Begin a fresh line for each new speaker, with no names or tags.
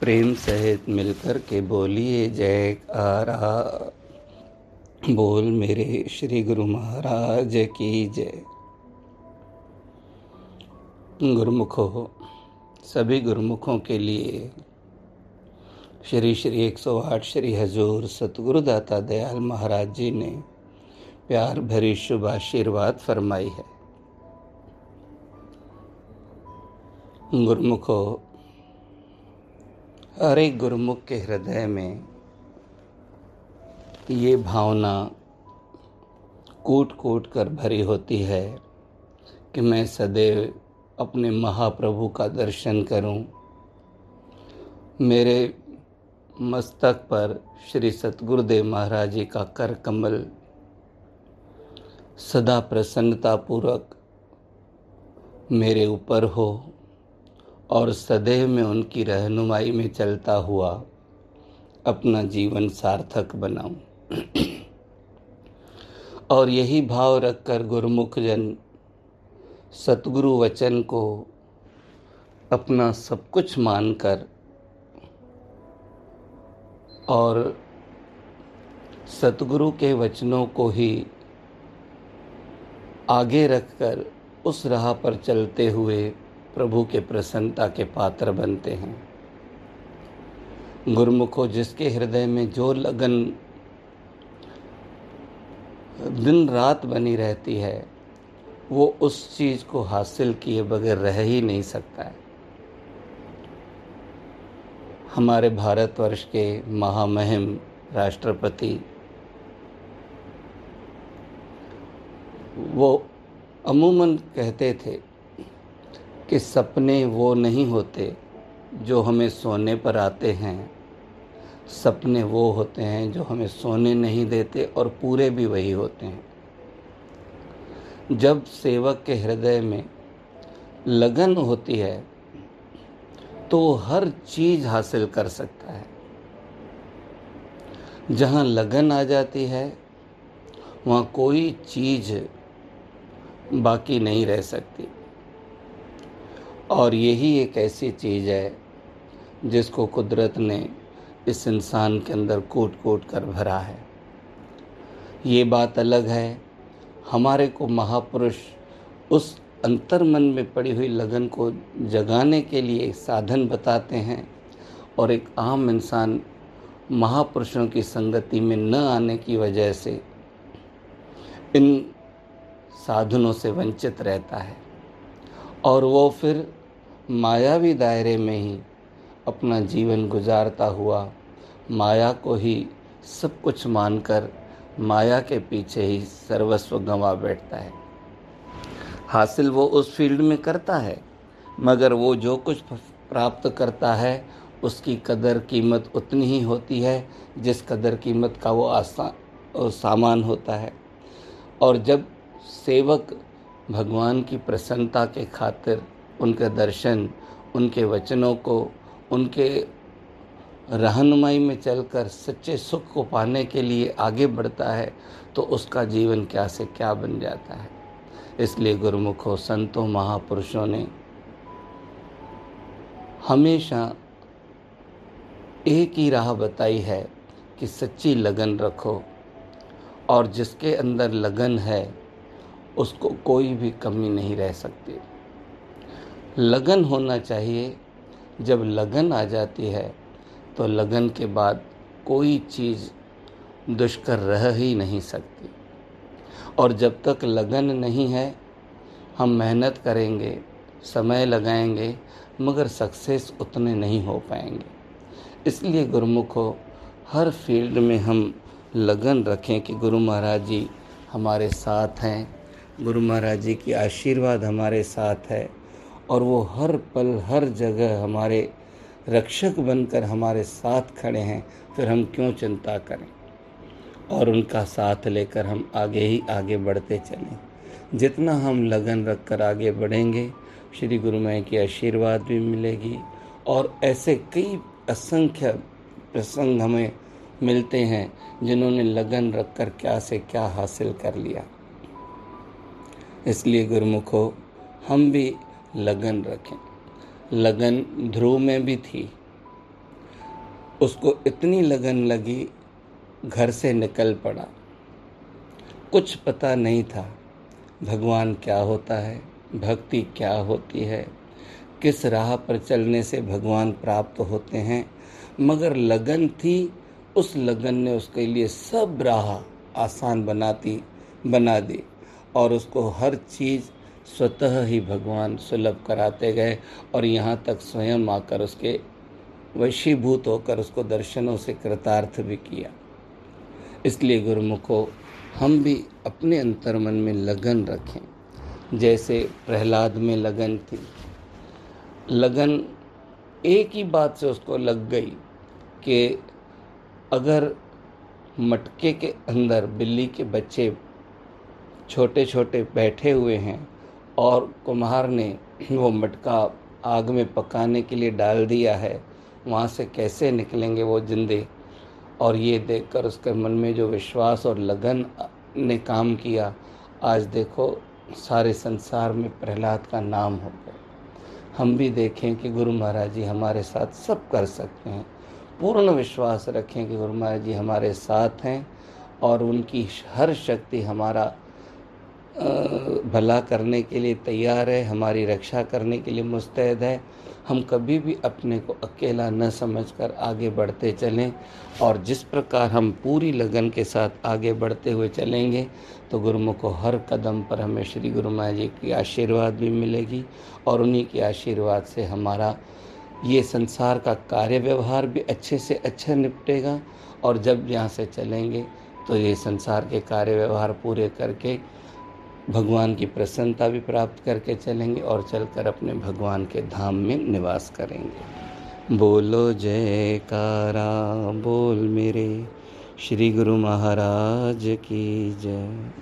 प्रेम सहित मिलकर के बोलिए, जय आरा बोल मेरे श्री गुरु महाराज की जय। गुरुमुखो, सभी गुरुमुखों के लिए श्री श्री 108 श्री हजूर सतगुरुदाता दयाल महाराज जी ने प्यार भरी शुभ आशीर्वाद फरमाई है। गुरुमुखो हर गुरुमुख के हृदय में ये भावना कूट कूट कर भरी होती है कि मैं सदैव अपने महाप्रभु का दर्शन करूँ। मेरे मस्तक पर श्री सतगुरुदेव महाराज जी का कर कमल सदा प्रसन्नतापूर्वक मेरे ऊपर हो। और सदैव में उनकी रहनुमाई में चलता हुआ अपना जीवन सार्थक बनाऊँ। और यही भाव रखकर गुरुमुख जन सतगुरु वचन को अपना सब कुछ मानकर और सतगुरु के वचनों को ही आगे रखकर उस राह पर चलते हुए प्रभु के प्रसन्नता के पात्र बनते हैं। गुरुमुखो, जिसके हृदय में जो लगन दिन रात बनी रहती है, वो उस चीज़ को हासिल किए बगैर रह ही नहीं सकता है। हमारे भारतवर्ष के महामहिम राष्ट्रपति, वो अमूमन कहते थे कि सपने वो नहीं होते जो हमें सोने पर आते हैं। सपने वो होते हैं जो हमें सोने नहीं देते और पूरे भी वही होते हैं। जब सेवक के हृदय में लगन होती है तो हर चीज़ हासिल कर सकता है। जहाँ लगन आ जाती है, वहाँ कोई चीज़ बाकी नहीं रह सकती। और यही एक ऐसी चीज़ है जिसको कुदरत ने इस इंसान के अंदर कोट कोट कर भरा है। ये बात अलग है। हमारे को महापुरुष उस अंतर मन में पड़ी हुई लगन को जगाने के लिए साधन बताते हैं और एक आम इंसान महापुरुषों की संगति में न आने की वजह से इन साधनों से वंचित रहता है। और वो फिर मायावी दायरे में ही अपना जीवन गुजारता हुआ। माया को ही सब कुछ मानकर माया के पीछे ही सर्वस्व गंवा बैठता है। हासिल वो उस फ़ील्ड में करता है, मगर वो जो कुछ प्राप्त करता है, उसकी कदर कीमत उतनी ही होती है, जिस कदर कीमत का वो आसान सामान होता है। और जब सेवक भगवान की प्रसन्नता के खातिर उनके दर्शन, उनके वचनों को, उनके रहनुमाई में चलकर सच्चे सुख को पाने के लिए आगे बढ़ता है तो उसका जीवन क्या से क्या बन जाता है। इसलिए गुरुमुखों, संतों, महापुरुषों ने हमेशा एक ही राह बताई है कि सच्ची लगन रखो और जिसके अंदर लगन है उसको कोई भी कमी नहीं रह सकती। लगन होना चाहिए। जब लगन आ जाती है तो लगन के बाद कोई चीज़ दुष्कर रह ही नहीं सकती। और जब तक लगन नहीं है, हम मेहनत करेंगे, समय लगाएँगे, मगर सक्सेस उतने नहीं हो पाएँगे। इसलिए गुरुमुखो, हर फ़ील्ड में हम लगन रखें कि गुरु महाराज जी हमारे साथ हैं गुरु महाराज जी की आशीर्वाद हमारे साथ है और वो हर पल, हर जगह हमारे रक्षक बनकर हमारे साथ खड़े हैं। फिर हम क्यों चिंता करें? और उनका साथ लेकर हम आगे ही आगे बढ़ते चलें। जितना हम लगन रख कर आगे बढ़ेंगे, श्री गुरु माई की आशीर्वाद भी मिलेगी और ऐसे कई असंख्य प्रसंग हमें मिलते हैं जिन्होंने लगन रख कर क्या से क्या हासिल कर लिया। इसलिए गुरुमुखो, हम भी लगन रखें। लगन ध्रुव में भी थी। उसको इतनी लगन लगी, घर से निकल पड़ा। कुछ पता नहीं था, भगवान क्या होता है, भक्ति क्या होती है, किस राह पर चलने से भगवान प्राप्त होते हैं। मगर लगन थी, उस लगन ने उसके लिए सब राह आसान बनाती बना दी। और उसको हर चीज़ स्वतः ही भगवान सुलभ कराते गए और यहाँ तक स्वयं आकर उसके वशीभूत होकर उसको दर्शनों से कृतार्थ भी किया। इसलिए गुरुमुखो, हम भी अपने अंतर मन में लगन रखें। जैसे प्रहलाद में लगन थी। लगन एक ही बात से उसको लग गई कि अगर मटके के अंदर बिल्ली के बच्चे छोटे छोटे बैठे हुए हैं और कुम्हार ने वो मटका आग में पकाने के लिए डाल दिया है। वहाँ से कैसे निकलेंगे वो जिंदे? और ये देखकर उसके मन में जो विश्वास और लगन ने काम किया, आज देखो सारे संसार में प्रहलाद का नाम हो गया। हम भी देखें कि गुरु महाराज जी हमारे साथ सब कर सकते हैं। पूर्ण विश्वास रखें कि गुरु महाराज जी हमारे साथ हैं और उनकी हर शक्ति हमारा भला करने के लिए तैयार है, हमारी रक्षा करने के लिए मुस्तैद है। हम कभी भी अपने को अकेला न समझकर आगे बढ़ते चलें और जिस प्रकार हम पूरी लगन के साथ आगे बढ़ते हुए चलेंगे तो गुरुमुख को हर कदम पर हमें श्री गुरु माया जी की आशीर्वाद भी मिलेगी और उन्हीं के आशीर्वाद से हमारा ये संसार का कार्य व्यवहार भी अच्छे से अच्छा निपटेगा और जब यहाँ से चलेंगे तो ये संसार के कार्य व्यवहार पूरे करके भगवान की प्रसन्नता भी प्राप्त करके चलेंगे और चलकर अपने भगवान के धाम में निवास करेंगे। बोलो जयकारा, बोल मेरे श्री गुरु महाराज की जय।